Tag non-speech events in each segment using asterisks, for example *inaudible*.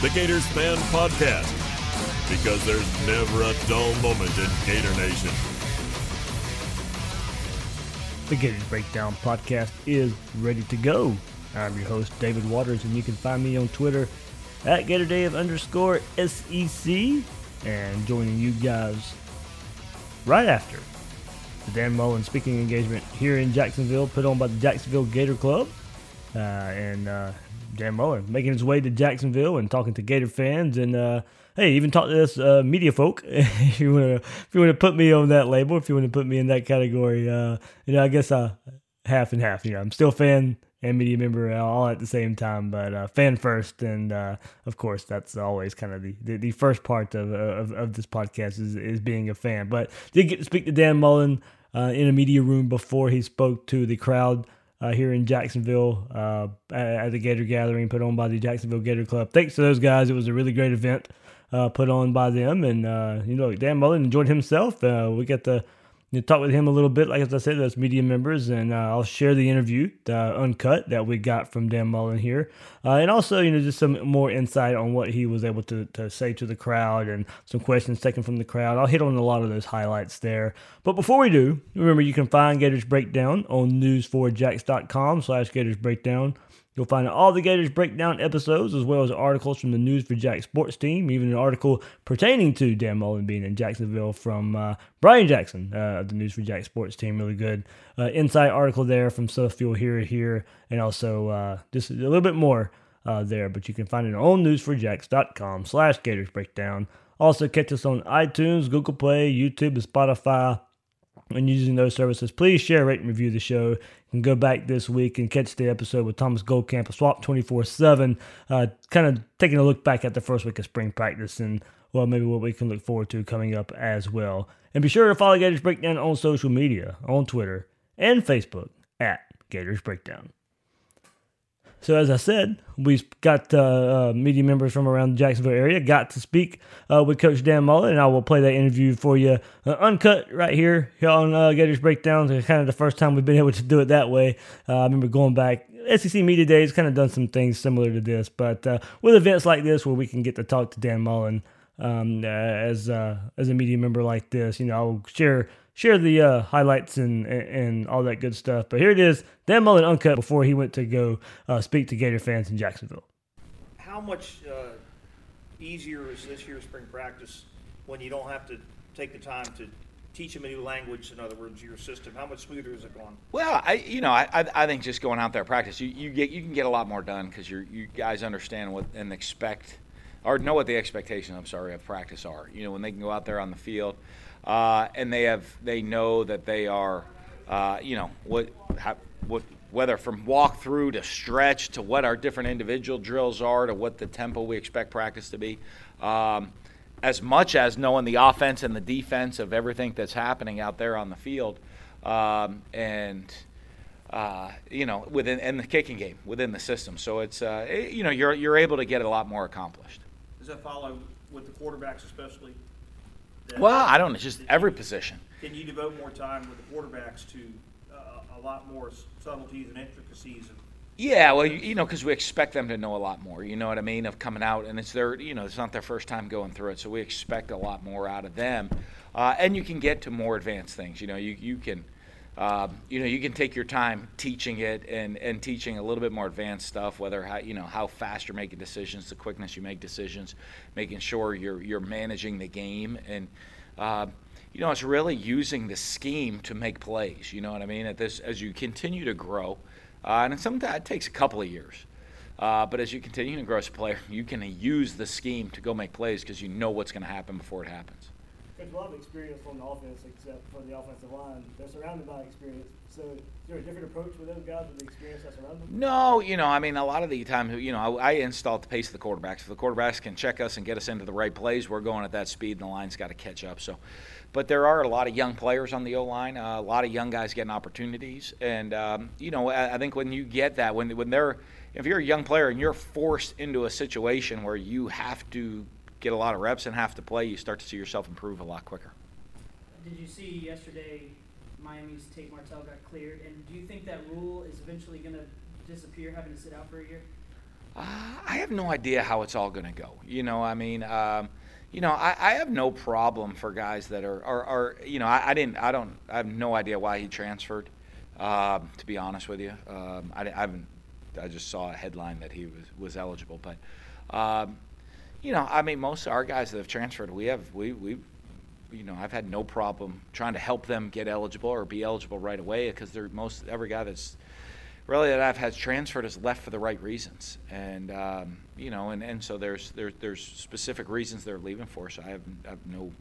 The Gators Fan Podcast. Because there's never a dull moment in Gator Nation. The Gators Breakdown podcast is ready to go. I'm your host, David Waters, and you can find me on Twitter at GatorDave underscore SEC. And joining you guys right after the Dan Mullen speaking engagement here in Jacksonville, put on by the Jacksonville Gator Club. Uh, and uh, Dan Mullen making his way to Jacksonville and talking to Gator fans and uh, hey, even talk to us uh, media folk. *laughs* if you want to, if you want to put me on that label, if you want to put me in that category, uh, you know, I guess uh, half and half. You know, I'm still fan and media member all at the same time, but uh, fan first, and uh, of course, that's always kind of the, the, the first part of, of of this podcast is is being a fan. But did get to speak to Dan Mullen uh, in a media room before he spoke to the crowd uh, here in Jacksonville uh, at, the Gator Gathering put on by the Jacksonville Gator Club. Thanks to those guys. It was a really great event uh, put on by them. And, uh, you know, Dan Mullen enjoyed himself. Uh, we got to talk with him a little bit, like as I said, as media members. And uh, I'll share the interview, the uncut, that we got from Dan Mullen here. Uh, and also, you know, just some more insight on what he was able to, to say to the crowd and some questions taken from the crowd. I'll hit on a lot of those highlights there. But before we do, remember you can find Gators Breakdown on news4jax.com slash Gators Breakdown. You'll find all the Gators Breakdown episodes as well as articles from the News4Jax sports team, even an article pertaining to Dan Mullen being in Jacksonville from uh, Brian Jackson, uh, the News4Jax sports team. Really good uh, insight article there from stuff you'll hear here, and also uh, just a little bit more uh, there. But you can find it on news4jax.com slash Gators Breakdown. Also catch us on iTunes, Google Play, YouTube, and Spotify and using those services, please share, rate, and review the show. You can go back this week and catch the episode with Thomas Goldkamp of Swap 24 uh, 7, kind of taking a look back at the first week of spring practice and, well, maybe what we can look forward to coming up as well. And be sure to follow Gators Breakdown on social media, on Twitter and Facebook at Gators Breakdown. So as I said, we've got uh, uh, media members from around the Jacksonville area got to speak uh, with Coach Dan Mullen, and I will play that interview for you uh, uncut right here, here on uh, Gators Breakdowns. It's kind of the first time we've been *laughs* able to do it that way. Uh, I remember going back SEC Media Days, kind of done some things similar to this, but with events like this where we can get to talk to Dan Mullen um, as as a media member like this, you know, I'll share share the uh, highlights and, and, and all that good stuff. But here it is, Dan Mullen uncut before he went to go uh, speak to Gator fans in Jacksonville. How much uh, easier is this year's spring practice when you don't have to take the time to teach them a new language? In other words, your system. How much smoother is it going? Well, I you know I, I I think just going out there practice, you, you get you can get a lot more done because you you guys understand what and expect or know what the expectations. I'm sorry of practice are. You know when they can go out there on the field. Uh, and they have they know that they are, uh, you know, what, what whether from walk through to stretch to what our different individual drills are to what the tempo we expect practice to be, um, as much as knowing the offense and the defense of everything that's happening out there on the field, um, and. Uh, you know, within and the kicking game within the system, so it's uh, it, you know you're you're able to get a lot more accomplished. Does that follow with the quarterbacks, especially? Well, I don't know, just every position. Can you devote more time with the quarterbacks to uh, a lot more subtleties and intricacies? Of yeah, well, you, you know, because we expect them to know a lot more. You know what I mean? Of coming out, and it's their, you know, it's not their first time going through it, so we expect a lot more out of them. Uh, and you can get to more advanced things. You know, you you can. Uh, you know, you can take your time teaching it and, and teaching a little bit more advanced stuff, whether how, you know how fast you're making decisions, the quickness you make decisions, making sure you're you're managing the game, and uh, you know it's really using the scheme to make plays. You know what I mean? At this as you continue to grow, uh, and sometimes it takes a couple of years. Uh, but as you continue to grow as a player, you can use the scheme to go make plays because you know what's going to happen before it happens. There's a lot of experience on the offense, except for the offensive line. They're surrounded by experience. So, is there a different approach with those guys with the experience that's around them? No, you know, I mean, a lot of the time, you know, I, I install the pace of the quarterbacks. If the quarterbacks can check us and get us into the right plays, we're going at that speed, and the line's got to catch up. So, but there are a lot of young players on the O line, uh, a lot of young guys getting opportunities, and um, you know, I, I think when you get that, when when they're, if you're a young player and you're forced into a situation where you have to get a lot of reps and have to play, you start to see yourself improve a lot quicker. Did you see yesterday Miami's Tate Martell got cleared? And do you think that rule is eventually going to disappear, having to sit out for a year? Uh, I have no idea how it's all going to go. You know, I mean, um, you know, I, I, have no problem for guys that are, are, are you know, I, I, didn't, I don't, I have no idea why he transferred. Um, to be honest with you, um, I, I, haven't. I just saw a headline that he was was eligible, but um, you know, I mean, most of our guys that have transferred, we have we we you know, I've had no problem trying to help them get eligible or be eligible right away because they're most every guy that's really that I've had transferred has left for the right reasons, and um, you know, and, and so there's there, there's specific reasons they're leaving for. So I have, I have no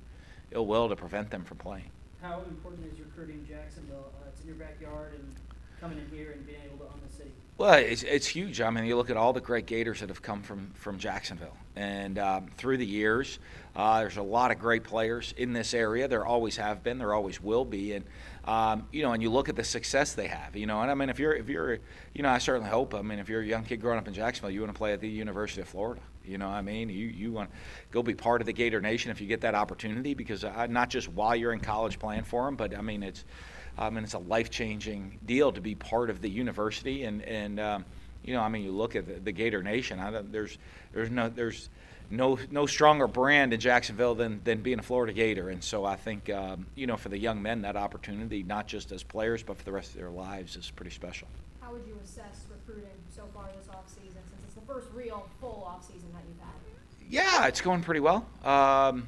ill will to prevent them from playing. How important is recruiting Jacksonville? Uh, it's in your backyard and coming in here and being able to own the city. Well, it's, it's huge. I mean, you look at all the great Gators that have come from, from Jacksonville. And um, through the years, uh, there's a lot of great players in this area. There always have been. There always will be. And um, you know, and you look at the success they have. You know, and I mean, if you're if you're, you know, I certainly hope. I mean, if you're a young kid growing up in Jacksonville, you want to play at the University of Florida. You know, I mean, you you want to go be part of the Gator Nation if you get that opportunity because uh, not just while you're in college playing for them, but I mean, it's um, and it's a life changing deal to be part of the university. And and um, you know, I mean, you look at the, the Gator Nation. I there's there's no there's no no stronger brand in Jacksonville than than being a Florida Gator. And so I think um, you know for the young men that opportunity, not just as players but for the rest of their lives, is pretty special. How would you assess recruiting so far this offseason, since it's the first real full offseason that you've had? Yeah, it's going pretty well. Um,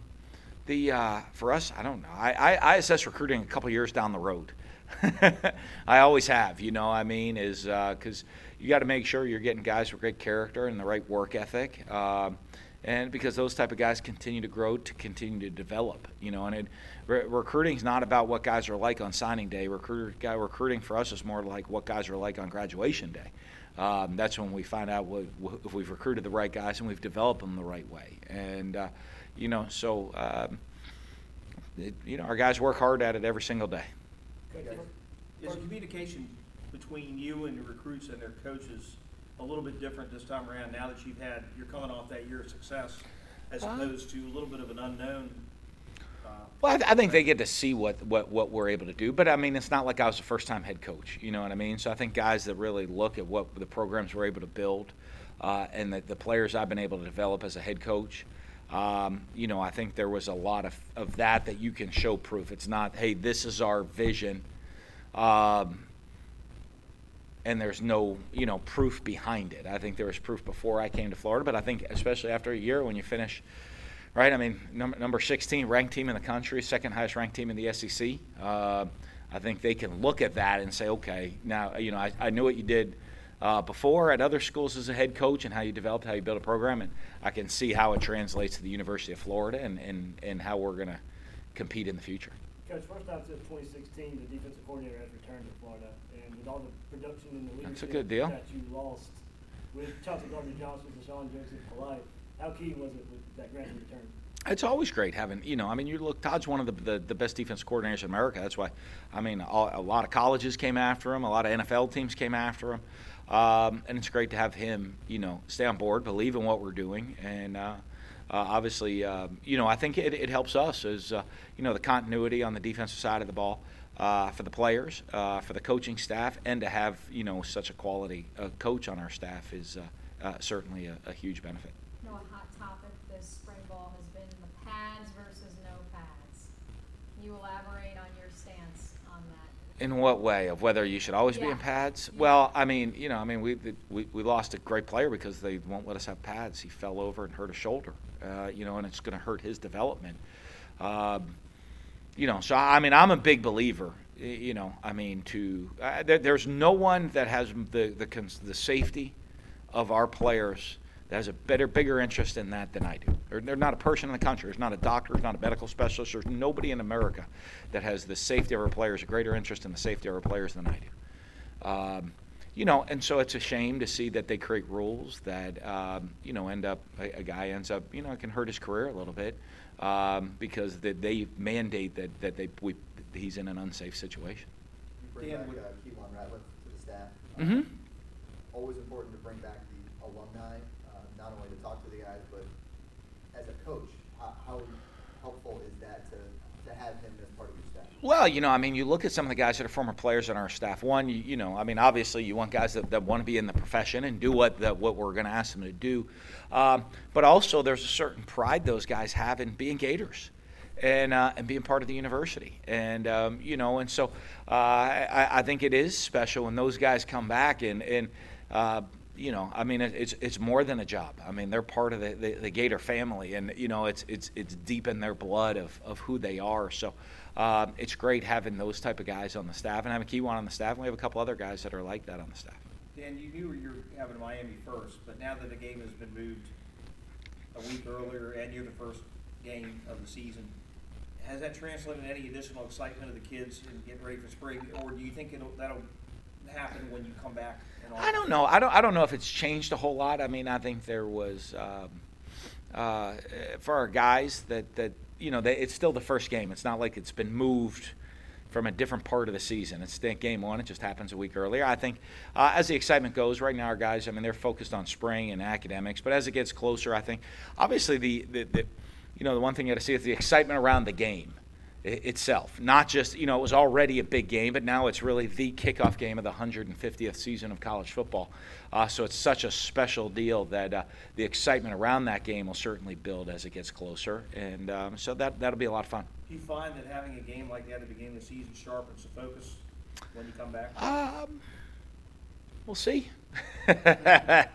the uh, for us, I don't know. I, I, I assess recruiting a couple years down the road. *laughs* I always have, you know. I mean, is because uh, you got to make sure you're getting guys with great character and the right work ethic, uh, and because those type of guys continue to grow, to continue to develop, you know. And it, re- recruiting is not about what guys are like on signing day. Recruiter, guy recruiting for us is more like what guys are like on graduation day. Um, that's when we find out what, if we've recruited the right guys and we've developed them the right way. And uh, you know, so um, it, you know, our guys work hard at it every single day. Is the communication between you and the recruits and their coaches a little bit different this time around now that you've had, you're coming off that year of success as Uh, opposed to a little bit of an unknown? uh, Well, I, th- I think they get to see what, what, what we're able to do. But I mean, it's not like I was a first time head coach. You know what I mean? So I think guys that really look at what the programs we're able to build uh, and the, the players I've been able to develop as a head coach, um, you know, I think there was a lot of, of that that you can show proof. It's not, hey, this is our vision. Um, and there's no, you know, proof behind it. I think there was proof before I came to Florida, but I think especially after a year when you finish – right? I mean, number, number 16 ranked team in the country, second highest ranked team in the SEC. Uh, I think they can look at that and say, okay, now, you know, I, I knew what you did uh, before at other schools as a head coach and how you developed, how you built a program, and I can see how it translates to the University of Florida and, and, and how we're going to compete in the future. Coach, first time since 2016, the defensive coordinator has returned to Florida, and with all the production and the leadership That's a good deal. that you lost with Chauncey Gardner Johnson, Vosean Joseph, Polite, how key was it with that grand return? It's always great having, you know, I mean, you look, Todd's one of the, the, the best defense coordinators in America. That's why, I mean, all, a lot of colleges came after him, a lot of NFL teams came after him. Um, and it's great to have him, you know, stay on board, believe in what we're doing. And uh, uh, obviously, uh, you know, I think it, it helps us as, uh, you know, the continuity on the defensive side of the ball. Uh, for the players, uh, for the coaching staff, and to have you know such a quality coach on our staff is certainly a, a huge benefit. You know, a hot topic this spring ball has been the pads versus no pads. Can you elaborate on your stance on that? In what way? Of whether you should always be in pads? Yeah. Well, I mean, you know, I mean, we, we we lost a great player because they won't let us have pads. He fell over and hurt a shoulder, uh, you know, and it's going to hurt his development. Um, you know, so I mean, I'm a big believer. You know, I mean, to uh, there, there's no one that has the the cons- the safety of our players that has a better, bigger interest in that than I do. There- There's not a person in the country, there's not a doctor, there's not a medical specialist, there's nobody in America that has the safety of our players, a greater interest in the safety of our players than I do. Um, you know, and so it's a shame to see that they create rules that, um, you know, end up, a, a guy ends up, you know, it can hurt his career a little bit um, because they, they mandate that, that they, we, he's in an unsafe situation. You bring Dan, back would- uh, Keiwan Ratliff to the staff. Mhm. Um, Always important to bring back the alumni, uh, not only to talk to the guys, but as a coach, how, how helpful is that to, to have him as part of your staff? Well, you know, I mean, you look at some of the guys that are former players on our staff. One, you, you know, I mean, obviously, you want guys that, that want to be in the profession and do what that what we're going to ask them to do. Um, but also, there's a certain pride those guys have in being Gators. And, uh, and being part of the university, and um, you know, and so uh, I, I think it is special when those guys come back, and and uh, you know, I mean, it's it's more than a job. I mean, they're part of the, the, the Gator family, and you know, it's it's it's deep in their blood of, of who they are. So um, it's great having those type of guys on the staff, and having Keiwan on the staff. And we have a couple other guys that are like that on the staff. Dan, you knew you were having Miami first, but now that the game has been moved a week earlier and you're the first game of the season, has that translated any additional excitement of the kids in getting ready for spring, or do you think it'll, that'll happen when you come back? I don't know. I don't. I don't know if it's changed a whole lot. I mean, I think there was um, uh, for our guys that that you know they, it's still the first game. It's not like it's been moved from a different part of the season. It's game one. It just happens a week earlier. I think uh, as the excitement goes, right now our guys. I mean, they're focused on spring and academics. But as it gets closer, I think obviously the the, the you know the one thing you got to see is the excitement around the game itself. Not just, you know, it was already a big game, but now it's really the kickoff game of the 150th season of college football. Uh, so it's such a special deal that uh, the excitement around that game will certainly build as it gets closer. And um, so that, that'll be a lot of fun. Do you find that having a game like that at the beginning of the season sharpens the focus when you come back? Um, we'll see. *laughs* uh,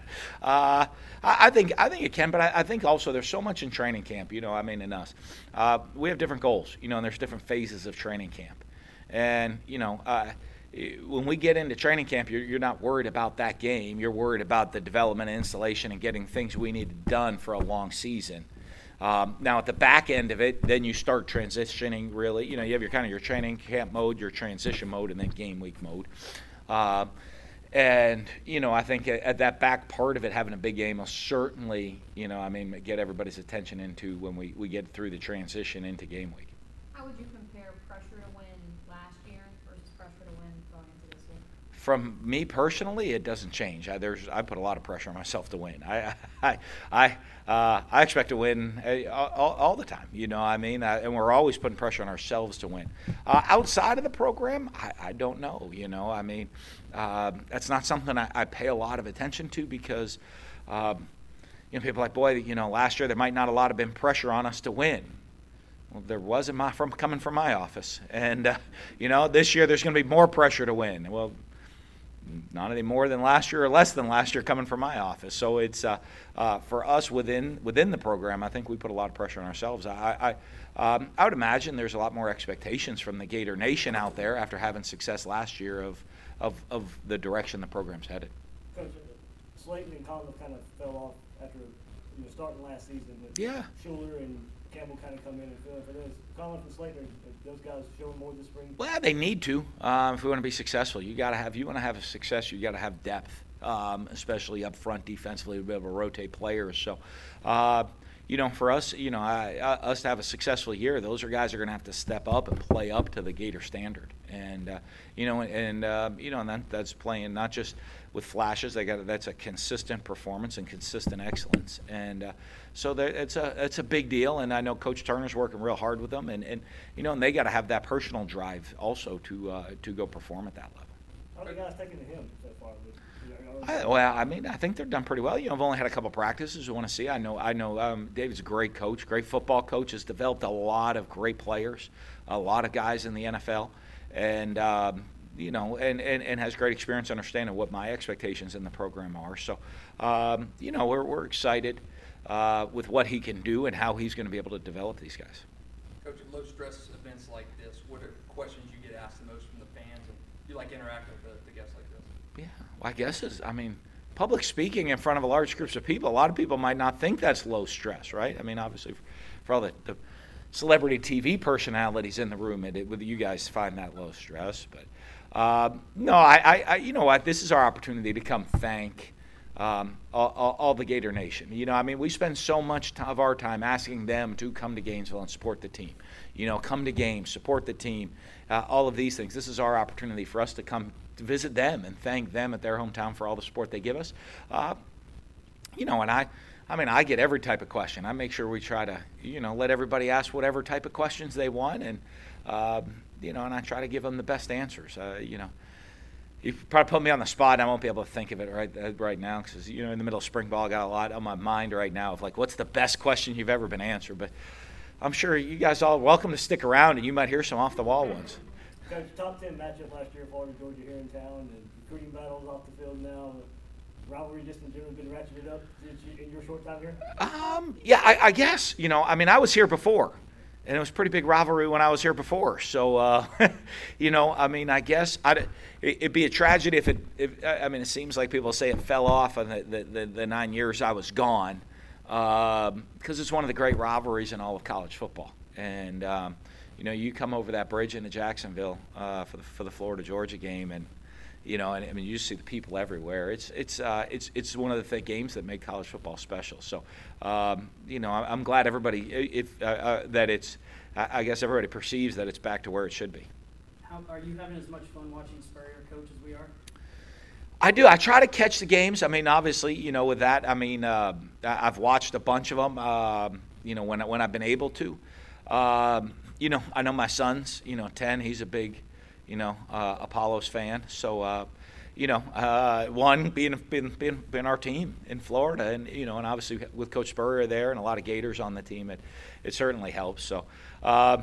I, I think I think it can, but I, I think also there's so much in training camp. You know, I mean, in us, uh, we have different goals. You know, and there's different phases of training camp, and you know. Uh, when we get into training camp, you're, you're not worried about that game. You're worried about the development and installation and getting things we need done for a long season. Um, now at the back end of it, then you start transitioning. Really, you know, you have your kind of your training camp mode, your transition mode, and then game week mode. Uh, and you know, I think at, at that back part of it, having a big game will certainly, you know, I mean, get everybody's attention into when we, we get through the transition into game week. How would you compare pressure to win last year versus pressure to win going into this year? From me personally, it doesn't change. I, there's I put a lot of pressure on myself to win. I *laughs* I I, uh, I expect to win uh, all, all the time. You know, I mean, uh, and we're always putting pressure on ourselves to win. Uh, outside of the program, I, I don't know. You know, I mean, um, that's not something I, I pay a lot of attention to because. Um, you know, people like, boy, you know, last year there might not a lot have been pressure on us to win. Well, there wasn't my, from coming from my office, and uh, you know, this year there's going to be more pressure to win. Well, not any more than last year or less than last year coming from my office. So it's uh, uh, for us within within the program. I think we put a lot of pressure on ourselves. I I, um, I would imagine there's a lot more expectations from the Gator Nation out there after having success last year of of, of the direction the program's headed. Coach, uh, Slaton and Collins kind of fell off after you know, starting last season. Yeah. Shuler and Campbell kind of come in and fill in for those. Collins and Slaton, are those guys showing more this spring. Well, they need to. Um, if we want to be successful, you got to have. You want to have a success. You got to have depth, um, especially up front defensively, to be able to rotate players. So, uh, you know, for us, you know, I, uh, us to have a successful year, those are guys are going to have to step up and play up to the Gator standard. And uh, you know, and uh, you know, and that, that's playing not just with flashes. They got that's a consistent performance and consistent excellence. And uh, so there, it's a it's a big deal. And I know Coach Turner's working real hard with them. And, and you know, and they got to have that personal drive also to uh, to go perform at that level. How are the guys taking to him so far? With, you know, I, well, I mean, I think they've done pretty well. You know, I've only had a couple practices. We want to see. I know. I know. Um, David's a great coach, great football coach. Has developed a lot of great players, a lot of guys in the NFL, and um, you know, and, and, and has great experience understanding what my expectations in the program are. So, um, you know, we're we're excited uh, with what he can do and how he's going to be able to develop these guys. Coach, at low stress events like this, what are questions you get asked the most from the fans, and you like interact with the, the guests like this? Yeah, well, I guess is I mean, public speaking in front of a large groups of people, a lot of people might not think that's low stress, right? I mean, obviously, for all the, the celebrity TV personalities in the room, it, it, you guys find that low stress. But uh, no, I, I, you know what? This is our opportunity to come thank um, all, all, the Gator Nation. You know, I mean, we spend so much of our time asking them to come to Gainesville and support the team. You know, come to games, support the team, uh, all of these things. This is our opportunity for us to come to visit them and thank them at their hometown for all the support they give us. Uh, you know, and I, I mean, I get every type of question. I make sure we try to, you know, let everybody ask whatever type of questions they want, and uh, you know, and I try to give them the best answers. Uh, you know, you probably put me on the spot. And I won't be able to think of it right uh, right now because you know, in the middle of spring ball, I got a lot on my mind right now of like, what's the best question you've ever been answered? But I'm sure you guys all welcome to stick around, and you might hear some off the wall ones. Coach, top ten matchup last year, Florida Georgia here in town, and recruiting battles off the field now. Rivalry just in general been ratcheted up in your short time here. Um, yeah, I, I guess you know. I mean, I was here before and it was pretty big rivalry when I was here before. So, uh, *laughs* you know, I mean, I guess I'd, it'd be a tragedy if it. If, I mean, it seems like people say it fell off in the, the, the, nine years I was gone, because um, it's one of the great rivalries in all of college football. And um, you know, you come over that bridge into Jacksonville uh, for the for the Florida Georgia game, and you know, and I mean, you see the people everywhere. It's it's uh, it's it's one of the th- games that make college football special. So, um, you know, I'm glad everybody if uh, uh, that it's. I guess everybody perceives that it's back to where it should be. How, are you having as much fun watching Spurrier coach as we are? I do. I try to catch the games. I mean, obviously, you know, with that, I mean, uh, I've watched a bunch of them. Uh, you know, when when I've been able to. Um, you know, I know my son's. You know, ten. He's a big you know, uh, Apollos fan. So, uh, you know, uh, one being, being being being our team in Florida, and you know, and obviously with Coach Spurrier there and a lot of Gators on the team, it it certainly helps. So, uh,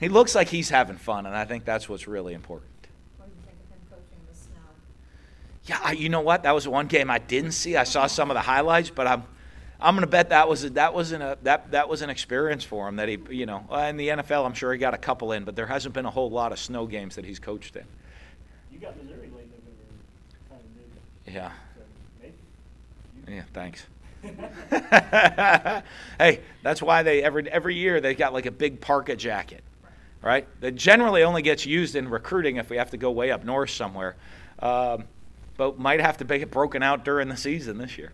he looks like he's having fun, and I think that's what's really important. What do you think of him coaching the snow? Yeah, I, you know what? That was one game I didn't see. I saw some of the highlights, but I'm I'm going to bet that was a, that wasn't a that that was an experience for him that he you know in the NFL I'm sure he got a couple in, but there hasn't been a whole lot of snow games that he's coached in. You got Missouri late November, kind of Yeah. So yeah. Thanks. *laughs* hey, that's why they every every year they got like a big parka jacket, right? That generally only gets used in recruiting if we have to go way up north somewhere, um, but might have to make it broken out during the season this year.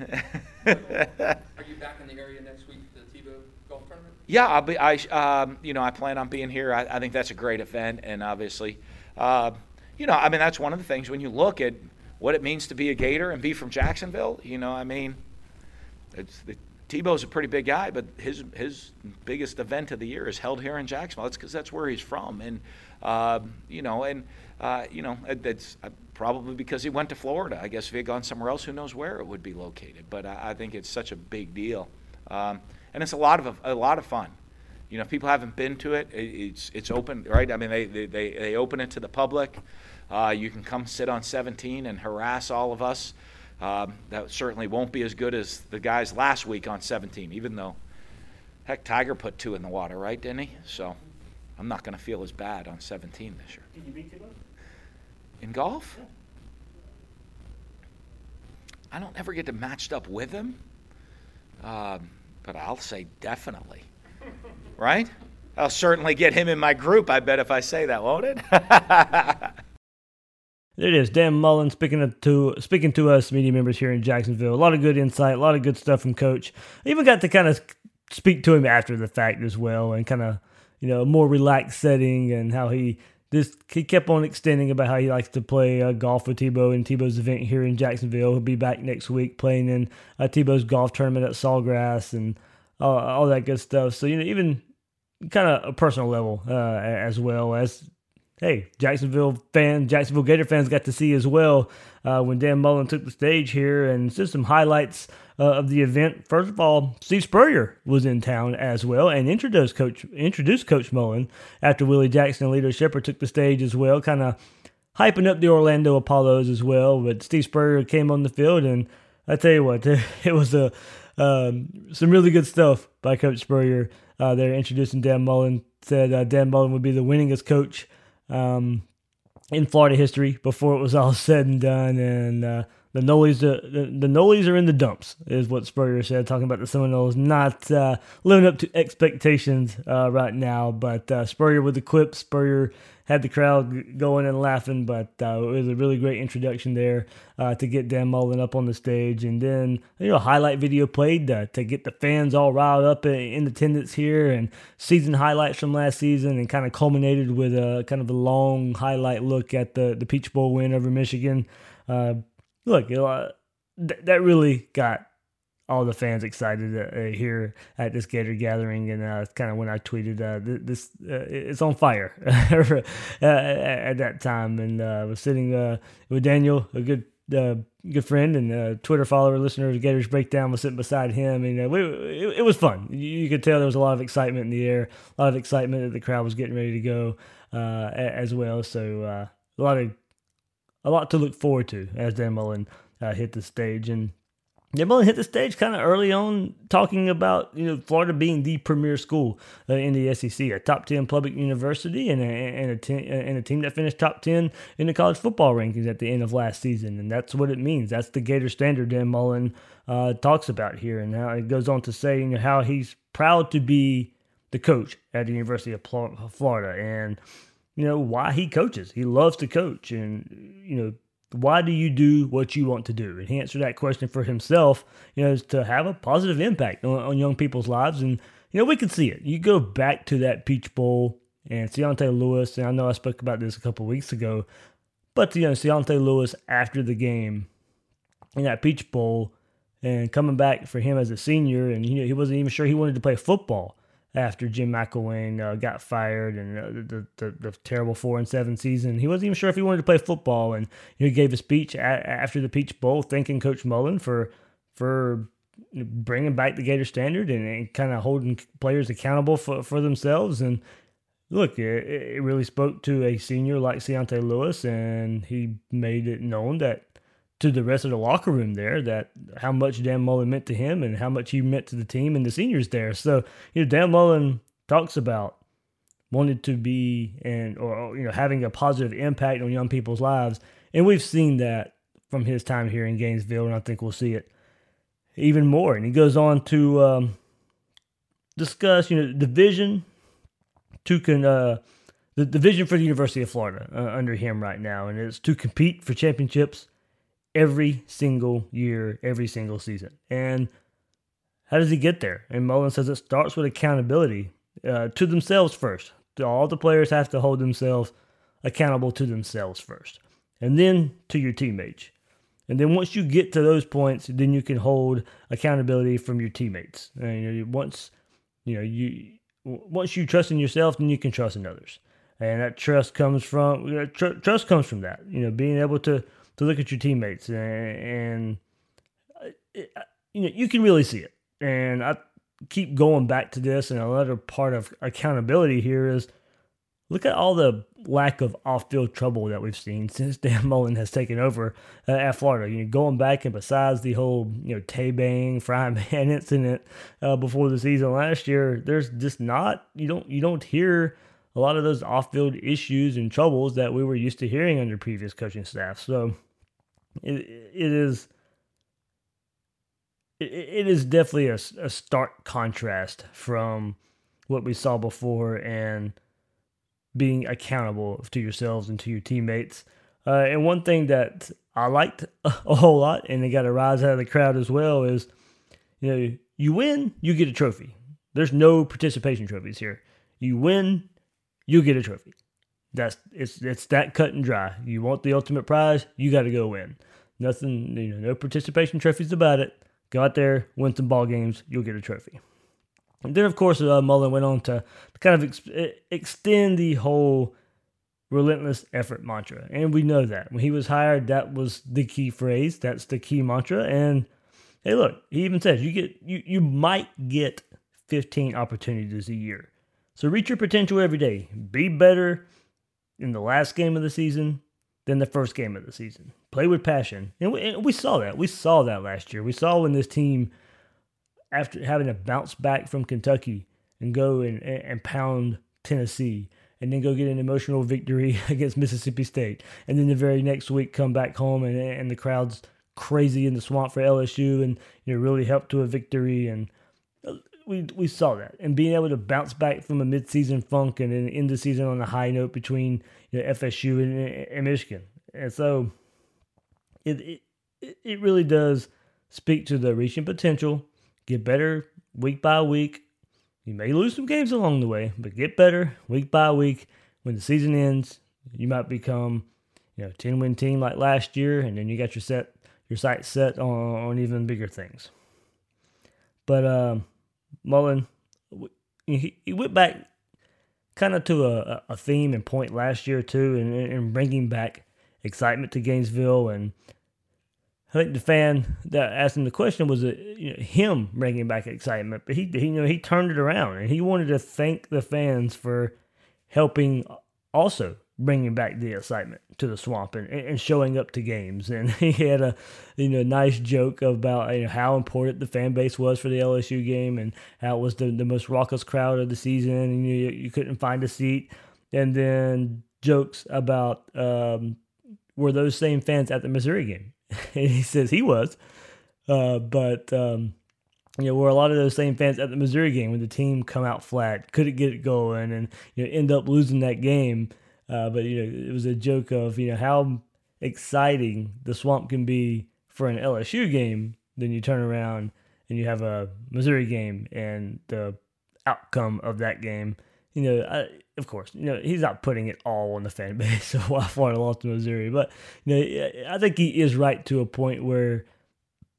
Are you back in the area next week, the Tebow golf tournament? Yeah, I'll be. I um, you know I plan on being here. I, I think that's a great event, and obviously, uh, you know, I mean that's one of the things when you look at what it means to be a Gator and be from Jacksonville. You know, I mean, it's the, Tebow's a pretty big guy, but his his biggest event of the year is held here in Jacksonville. That's because that's where he's from, and uh, you know, and uh, you know, uh, probably because he went to Florida. I guess if he had gone somewhere else, who knows where it would be located. But I, I think it's such a big deal, um, and it's a lot of a lot of fun. You know, if people haven't been to it, it's it's open, right? I mean, they they, they open it to the public. Uh, you can come sit on 17 and harass all of us. Um, that certainly won't be as good as the guys last week on 17, even though, heck, Tiger put two in the water, right, didn't he? So I'm not going to feel as bad on 17 this year. Did you beat? In golf? I don't ever get to matched up with him, um, but I'll say definitely. *laughs* right? I'll certainly get him in my group, I bet, if I say that, won't it? *laughs* there it is, Dan Mullen speaking to speaking to us media members here in Jacksonville. A lot of good insight, a lot of good stuff from Coach. I even got to kind of speak to him after the fact as well, and kind of you know a more relaxed setting and how he this he kept on extending about how he likes to play uh, golf with Tebow in Tebow's event here in Jacksonville. He'll be back next week playing in uh, Tebow's golf tournament at Sawgrass and all, all that good stuff. So you know, even kind of a personal level uh, as well as hey, Jacksonville fan, Jacksonville Gator fans got to see as well uh, when Dan Mullen took the stage here, and just some highlights uh, of the event. First of all, Steve Spurrier was in town as well and introduced Coach introduced Coach Mullen after Willie Jackson and Lito Sheppard took the stage as well, kind of hyping up the Orlando Apollos as well. But Steve Spurrier came on the field, and I tell you what, *laughs* it was a um, some really good stuff by Coach Spurrier. Uh, they're introducing Dan Mullen. Said uh, Dan Mullen would be the winningest coach um, in Florida history before it was all *laughs* said and done. And uh, the Nolies, the, the, the are in the dumps, is what Spurrier said, talking about the Seminoles not uh, living up to expectations uh, right now. But uh, Spurrier with the quip, Spurrier had the crowd going and laughing, but uh, it was a really great introduction there uh, to get Dan Mullen up on the stage. And then, you know, highlight video played uh, to get the fans all riled up in attendance here and season highlights from last season and kind of culminated with a kind of a long highlight look at the, the Peach Bowl win over Michigan. Uh, look, you know, uh, th- that really got all the fans excited uh, here at this Gator gathering, and uh, kind of when I tweeted uh, this, uh, it's on fire *laughs* uh, at that time, and uh, I was sitting with Daniel, a good good friend and Twitter follower, listener of Gators Breakdown, was sitting beside him, and we, it, it, was fun. You, you, could tell there was a lot of excitement in the air, a lot of excitement that the crowd was getting ready to go as well. So a lot of a lot to look forward to as Dan Mullen uh, hit the stage. And Dan Mullen hit the stage kind of early on, talking about you know Florida being the premier school uh, in the SEC, a top ten public university, and a, and a, ten, and a team that finished top ten in the college football rankings at the end of last season. And that's what it means. That's the Gator standard Dan Mullen uh, talks about here, and how it goes on to say you know how he's proud to be the coach at the University of Florida and you know, why he coaches. He loves to coach. And, you know, why do you do what you want to do? And he answered that question for himself, you know, is to have a positive impact on, on young people's lives. And, you know, we can see it. You go back to that Peach Bowl and Ceonte Lewis, and I know I spoke about this a couple weeks ago, but, you know, Ceonte Lewis after the game in that Peach Bowl and coming back for him as a senior, and, you know, he wasn't even sure he wanted to play football after Jim McElwain uh, got fired and uh, the, the, the terrible four and seven season. He wasn't even sure if he wanted to play football, and he gave a speech at, after the Peach Bowl thanking Coach Mullen for for bringing back the Gator standard and, and kind of holding players accountable for, for themselves. And look, it, it really spoke to a senior like Ceonte Lewis, and he made it known that to the rest of the locker room there that how much Dan Mullen meant to him and how much he meant to the team and the seniors there. So, you know, Dan Mullen talks about wanted to be and or you know having a positive impact on young people's lives, and we've seen that from his time here in Gainesville, and I think we'll see it even more. And he goes on to um, discuss, you know, the vision to con. Uh, the, the vision for the University of Florida uh, under him right now, and it's to compete for championships every single year, every single season. And how does he get there? And Mullen says it starts with accountability uh, to themselves first. All the players have to hold themselves accountable to themselves first, and then to your teammates. And then once you get to those points, then you can hold accountability from your teammates. And you know, once you know you once you trust in yourself, then you can trust in others. And that trust comes from tr- trust comes from that. You know, being able to to look at your teammates and, and it, you know you can really see it. And I keep going back to this, and another part of accountability here is look at all the lack of off-field trouble that we've seen since *laughs* Dan Mullen has taken over uh, at Florida. You know, going back and besides the whole you know Tay Bang *laughs* frying incident uh, before the season last year, there's just not you don't you don't hear a lot of those off-field issues and troubles that we were used to hearing under previous coaching staff. So it, it is it, it is definitely a, a stark contrast from what we saw before and being accountable to yourselves and to your teammates. Uh, and one thing that I liked *laughs* a whole lot, and it got a rise out of the crowd as well, is you know you win, you get a trophy. There's no participation trophies here. You win, you get a trophy. That's it's it's that cut and dry. You want the ultimate prize, you got to go win. Nothing, you know, no participation trophies about it. Go out there, win some ball games, you'll get a trophy. And then, of course, uh, Mullen went on to kind of ex- extend the whole relentless effort mantra, and we know that when he was hired, that was the key phrase. That's the key mantra. And hey, look, he even says you get you you might get 15 opportunities a year. So reach your potential every day. Be better in the last game of the season than the first game of the season. Play with passion. And we, and we saw that. We saw that last year. We saw when this team, after having to bounce back from Kentucky and go and, and pound Tennessee, and then go get an emotional victory *laughs* against Mississippi State, and then the very next week come back home and, and the crowd's crazy in the swamp for LSU and you know really helped to a victory and we we saw that. And being able to bounce back from a midseason funk and then end the season on a high note between you know, FSU and, and Michigan. And so it, it it really does speak to the reaching potential. Get better week by week. You may lose some games along the way but get better week by week. When the season ends you might become you know 10 win team like last year and then you got your set your sights set on, on even bigger things. But um, mullen he, went back kind of to a, a theme and point last year too and, bringing back excitement to gainesville. And I think the fan that asked him the question was uh, you know, him bringing back excitement, but he, he you know he turned it around and he wanted to thank the fans for helping also bringing back the excitement to the swamp and, and showing up to games. *laughs* And he had a you know nice joke about you know, how important the fan base was for the LSU game and how it was the, the most raucous crowd of the season and you, you couldn't find a seat. And then jokes about um, were those same fans at the Missouri game? *laughs* and he says he was. Uh, but um, you know, were a lot of those same fans at the Missouri game when the team come out flat, couldn't get it going, and you know end up losing that game. Uh, but you know, it was a joke of you know how exciting the swamp can be for an LSU game. Then you turn around and you have a Missouri game, and the outcome of that game. You know, I, of course, you know he's not putting it all on the fan *laughs* base of why Florida lost to Missouri, but you know I think he is right to a point where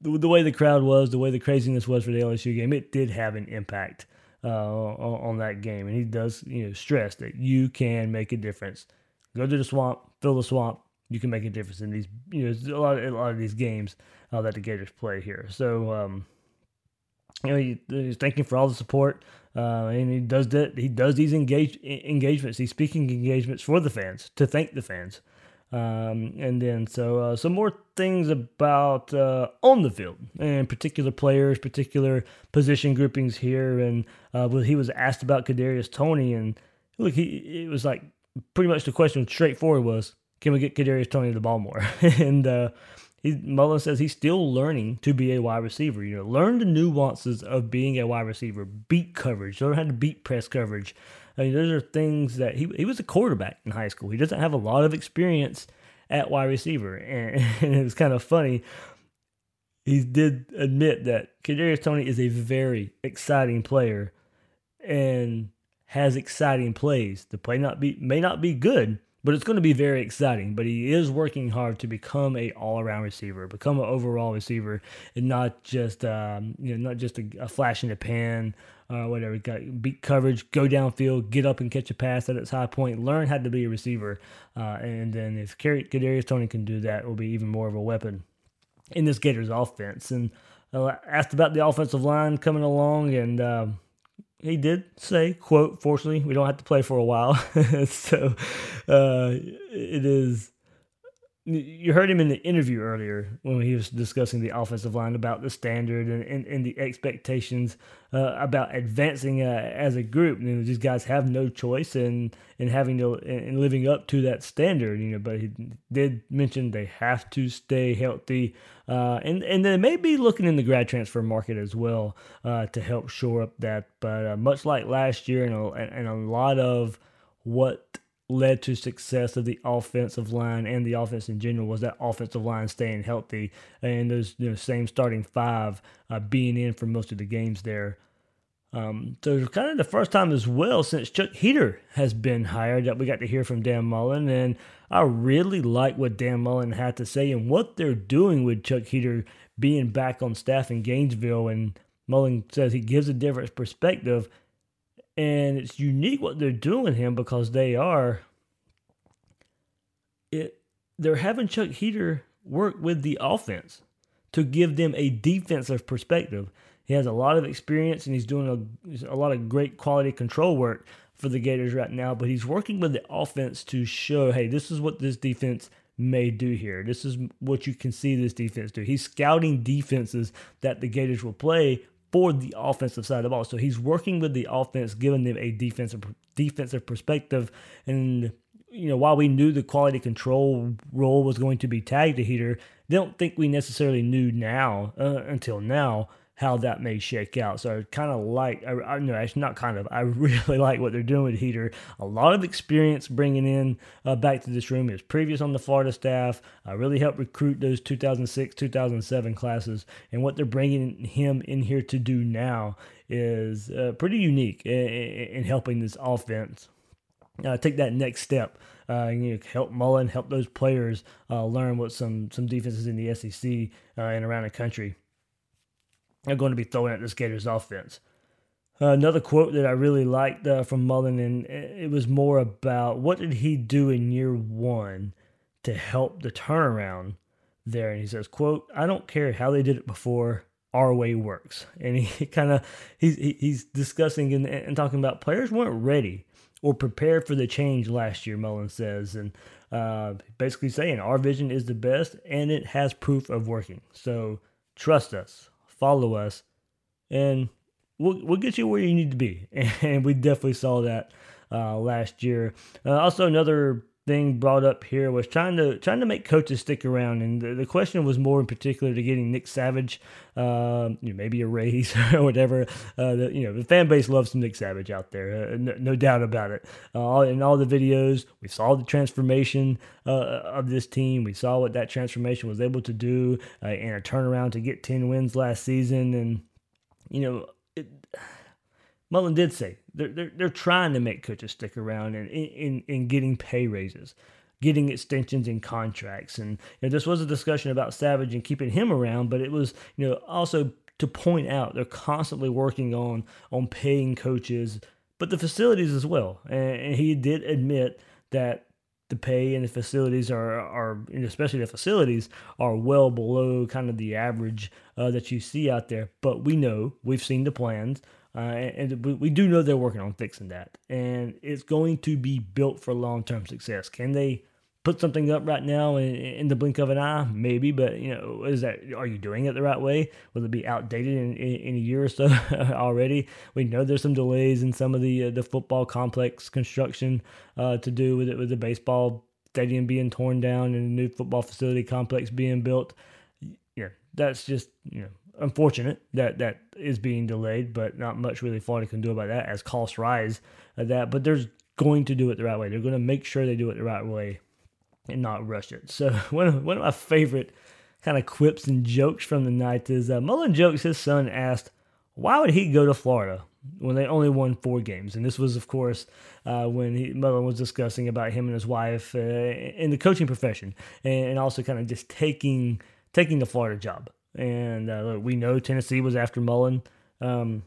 the, the way the crowd was, the way the craziness was for the LSU game, it did have an impact on, on, that game. And he does, you know, stress that you can make a difference. Go to the swamp, fill the swamp. You can make a difference in these, you know, a lot of, a lot of these games uh, that the Gators play here. So, um, you know, he, he's thanking for all the support, uh, and he does that. He does these engage engagements, these speaking engagements for the fans to thank the fans. Um, and then so uh, some more things about uh, on the field and particular players, particular position groupings here. And uh, he was asked about Kadarius Toney, and look, he it was like pretty much the question straightforward was, can we get Kadarius Toney the ball more? *laughs* and uh, he, Mullen says he's still learning to be a wide receiver. You know, learn the nuances of being a wide receiver, beat coverage, learn how to beat press coverage. I mean, those are things that he he was a quarterback in high school. He doesn't have a lot of experience at wide receiver, and, *laughs* and it was kind of funny. He did admit that Kadarius Toney is a very exciting player, and has exciting plays. The play not be may not be good, but it's going to be very exciting. But he is working hard to become a all around receiver, become an overall receiver, and not just um, you know not just a, a flash in the pan uh, whatever. Got beat coverage, go downfield, get up and catch a pass at its high point, learn how to be a receiver, uh, and then if Kadarius Toney can do that, it will be even more of a weapon in this Gators offense. And uh, asked about the offensive line coming along, and um, he did say, "quote Fortunately, we don't have to play for a while, *laughs* so uh, it is." You heard him in the interview earlier when he was discussing the offensive line about the standard and, and, and the expectations uh, about advancing uh, as a group. You know, these guys have no choice in in having to in living up to that standard. You know, but he did mention they have to stay healthy, uh, and and they may be looking in the grad transfer market as well uh, to help shore up that. But uh, much like last year, and a, and a lot of what led to success of the offensive line and the offense in general was that offensive line staying healthy and those you know, same starting five uh, being in for most of the games there. Um, so it's kind of the first time as well since Chuck Heater has been hired that we got to hear from Dan Mullen, and I really like what Dan Mullen had to say and what they're doing with Chuck Heater being back on staff in Gainesville. And Mullen says he gives a different perspective and it's unique what they're doing him because they are it they're having Chuck Heater work with the offense to give them a defensive perspective. He has a lot of experience and he's doing a, a lot of great quality control work for the Gators right now, but he's working with the offense to show, hey, this is what this defense may do here. This is what you can see this defense do. He's scouting defenses that the Gators will play for the offensive side of the ball. So he's working with the offense, giving them a defensive defensive perspective, and you know, while we knew the quality control role was going to be tagged to Heater, they don't think we necessarily knew now uh, until now how that may shake out. So I kind of like, I, I no, actually not kind of, I *laughs* really like what they're doing with Heater. A lot of experience bringing in uh, back to this room. Was previous on the Florida staff. I uh, really helped recruit those 2006, 2007 classes. And what they're bringing him in here to do now is uh, pretty unique in, in, helping this offense take that next step. Uh, you know, help Mullen, help those players uh, learn what some some defenses in the SEC uh, and around the country are going to be throwing at this Gators offense. Uh, another quote that I really liked uh, from Mullen, and it was more about what did he do in year one to help the turnaround there. And he says, "quote I don't care how they did it before. Our way works." And he *laughs* kind of he's he's discussing and, and talking about players weren't ready or prepared for the change last year. Mullen says, and uh, basically saying our vision is the best, and it has proof of working. So trust us follow us, and we'll, we'll get you where you need to be. *laughs* And we definitely saw that uh, last year. Uh, also, another thing brought up here was trying to trying to make coaches stick around, and the, the question was more in particular to getting Nick Savage, uh, you know, maybe a raise *laughs* or whatever. Uh, the, you know, the fan base loves Nick Savage out there, uh, no, no, doubt about it. Uh, in all the videos, we saw the transformation uh, of this team. We saw what that transformation was able to do uh, in a turnaround to get ten wins last season, and you know. Mullen did say they're, they're, they're trying to make coaches stick around and in, in, in getting pay raises, getting extensions in contracts. And you know, this was a discussion about Savage and keeping him around, but it was you know also to point out they're constantly working on on paying coaches, but the facilities as well. And, and he did admit that the pay and the facilities are are especially the facilities are well below kind of the average uh, that you see out there. But we know we've seen the plans. Uh, and, and we do know they're working on fixing that, and it's going to be built for long term success. Can they put something up right now in, in, the blink of an eye? Maybe, but you know, is that are you doing it the right way? Will it be outdated in, in, in a year or so *laughs* already? We know there's some delays in some of the uh, the football complex construction uh, to do with it with the baseball stadium being torn down and a new football facility complex being built. Yeah, that's just you know unfortunate that that is being delayed, but not much really Florida can do about that as costs rise at that. But there's going to do it the right way. They're going to make sure they do it the right way and not rush it. So *laughs* one of, one of my favorite kind of quips and jokes from the night is uh, Mullen jokes his son asked, why would he go to Florida when they only won four games? And this was, of course, uh, when he, Mullen was discussing about him and his wife uh, in the coaching profession and also kind of just taking taking the Florida job. And uh, we know Tennessee was after Mullen um,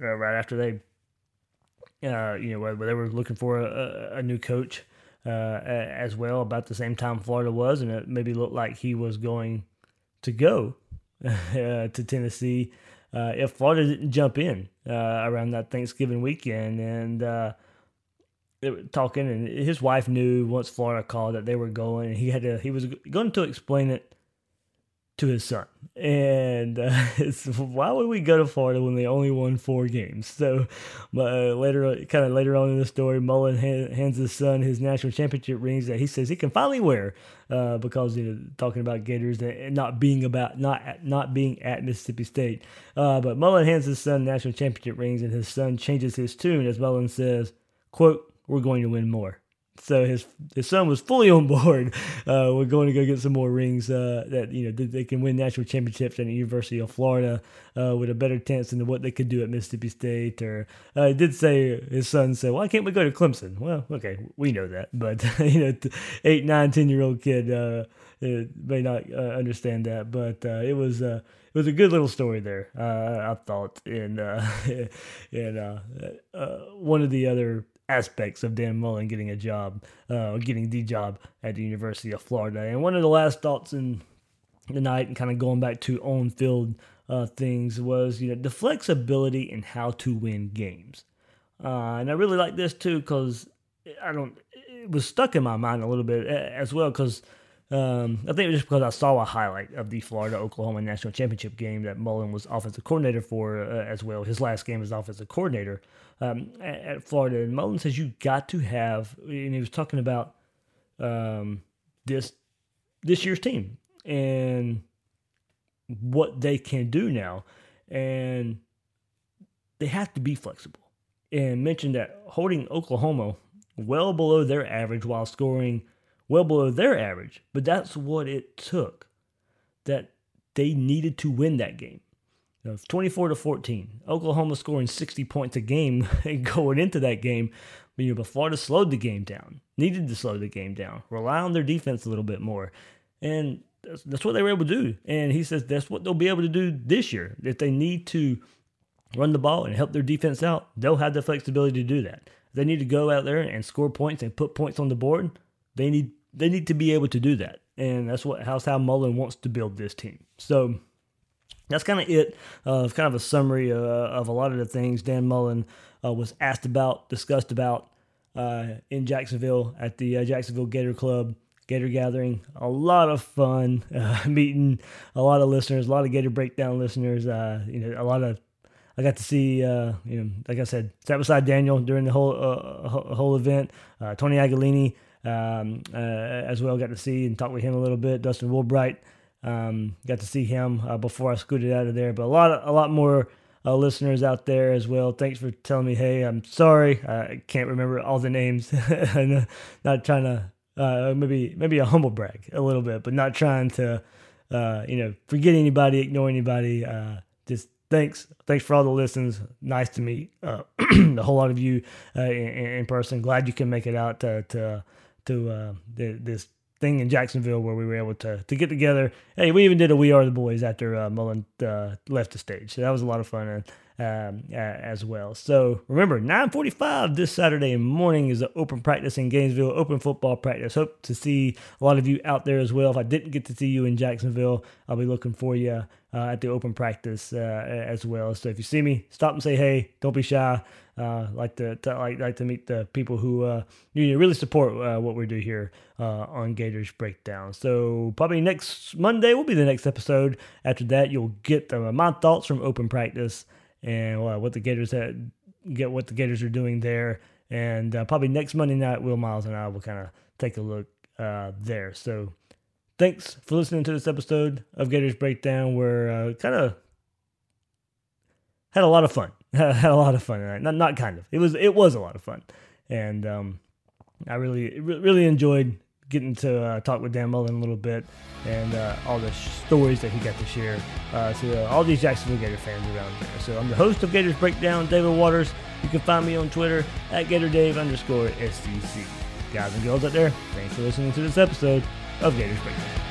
uh, right after they, uh, you know, they were looking for a, a new coach uh, as well. About the same time Florida was, and it maybe looked like he was going to go *laughs* uh, to Tennessee if Florida didn't jump in around that Thanksgiving weekend and they were talking, and his wife knew once Florida called that they were going. And he had to. He was going to explain it to his son. And uh, *laughs* why would we go to Florida when they only won four games? So uh, later, kind of later on in the story, Mullen hands his son his national championship rings that he says he can finally wear uh, because you know talking about Gators and not being about not not being at Mississippi State. Uh, but Mullen hands his son national championship rings, and his son changes his tune as Mullen says, "quote We're going to win more." So his his son was fully on board. Uh, we're going to go get some more rings uh, that you know they can win national championships at the University of Florida uh, with a better chance than what they could do at Mississippi State. Or uh, did say his son said, "Why can't we go to Clemson?" Well, okay, we know that, but *laughs* you know, eight, nine, ten year old kid uh, may not uh, understand that. But it was it was a good little story there. I thought, and *laughs* and one of the other aspects of Dan Mullen getting a job, uh, getting the job at the University of Florida. And one of the last thoughts in the night, and kind of going back to on field uh, things, was you know the flexibility in how to win games. Uh, and I really like this too because I don't. It was stuck in my mind a little bit as well because um, I think it was just because I saw a highlight of the Florida Oklahoma National Championship game that Mullen was offensive coordinator for uh, as well. His last game as offensive coordinator um, at, at, Florida. And Mullen says you got to have, and he was talking about um, this this year's team and what they can do now, and they have to be flexible. And mentioned that holding Oklahoma well below their average while scoring well below their average, but that's what it took. That they needed to win that game. You know, 24 to 14. Oklahoma scoring 60 points a game *laughs* going into that game. But, you know, but Florida slowed the game down, needed to slow the game down, rely on their defense a little bit more. And that's, that's what they were able to do. And he says that's what they'll be able to do this year. If they need to run the ball and help their defense out, they'll have the flexibility to do that. If they need to go out there and score points and put points on the board, they need they need to be able to do that. And that's what how's how Mullen wants to build this team. So that's kind of it. Uh, kind of a summary uh, of a lot of the things Dan Mullen uh, was asked about, discussed about uh, in Jacksonville at the uh, Jacksonville Gator Club Gator Gathering. A lot of fun uh, *laughs* meeting a lot of listeners, a lot of Gator Breakdown listeners. you know, a lot of I got to see, uh, you know, like I said, sat beside Daniel during the whole uh, whole event. Uh, Tony Aguilini um, as well got to see and talk with him a little bit. Dustin Woolbright um, got to see him before I scooted out of there. But a lot, a lot more uh, listeners out there as well. Thanks for telling me, hey, I'm sorry. I can't remember all the names. *laughs* I'm not trying to uh, maybe maybe a humble brag a little bit, but not trying to uh, you know forget anybody, ignore anybody. Uh, just thanks, thanks for all the listens. Nice to meet uh, *clears throat* a whole lot of you uh, in, in, person. Glad you can make it out to to, to uh, this thing in Jacksonville where we were able to to get together. Hey, we even did a "We Are the Boys" after uh, Mullen uh, left the stage, so that was a lot of fun and, um, as well. So remember, 9:45 this Saturday morning is the open practice in Gainesville, open football practice. Hope to see a lot of you out there as well. If I didn't get to see you in Jacksonville, I'll be looking for you uh, at the open practice uh, as well. So if you see me, stop and say hey. Don't be shy. Uh, like to, to, like like to meet the people who uh, really support uh, what we do here uh, on Gators Breakdown. So probably next Monday will be the next episode. After that, you'll get uh, my thoughts from open practice and uh, what the Gators had, get what the Gators are doing there. And probably next Monday night, Will Miles and I will kind of take a look there. So thanks for listening to this episode of Gators Breakdown. We're kind of had a lot of fun. *laughs* had a lot of fun tonight. Not not kind of. It was it was a lot of fun, and um, I really really enjoyed getting to uh, talk with Dan Mullen a little bit and uh, all the stories that he got to share uh, to uh, all these Jacksonville Gator fans around there. So I'm the host of Gators Breakdown, David Waters. You can find me on Twitter at GatorDave underscore SCC. Guys and girls out there, thanks for listening to this episode of Gators Breakdown.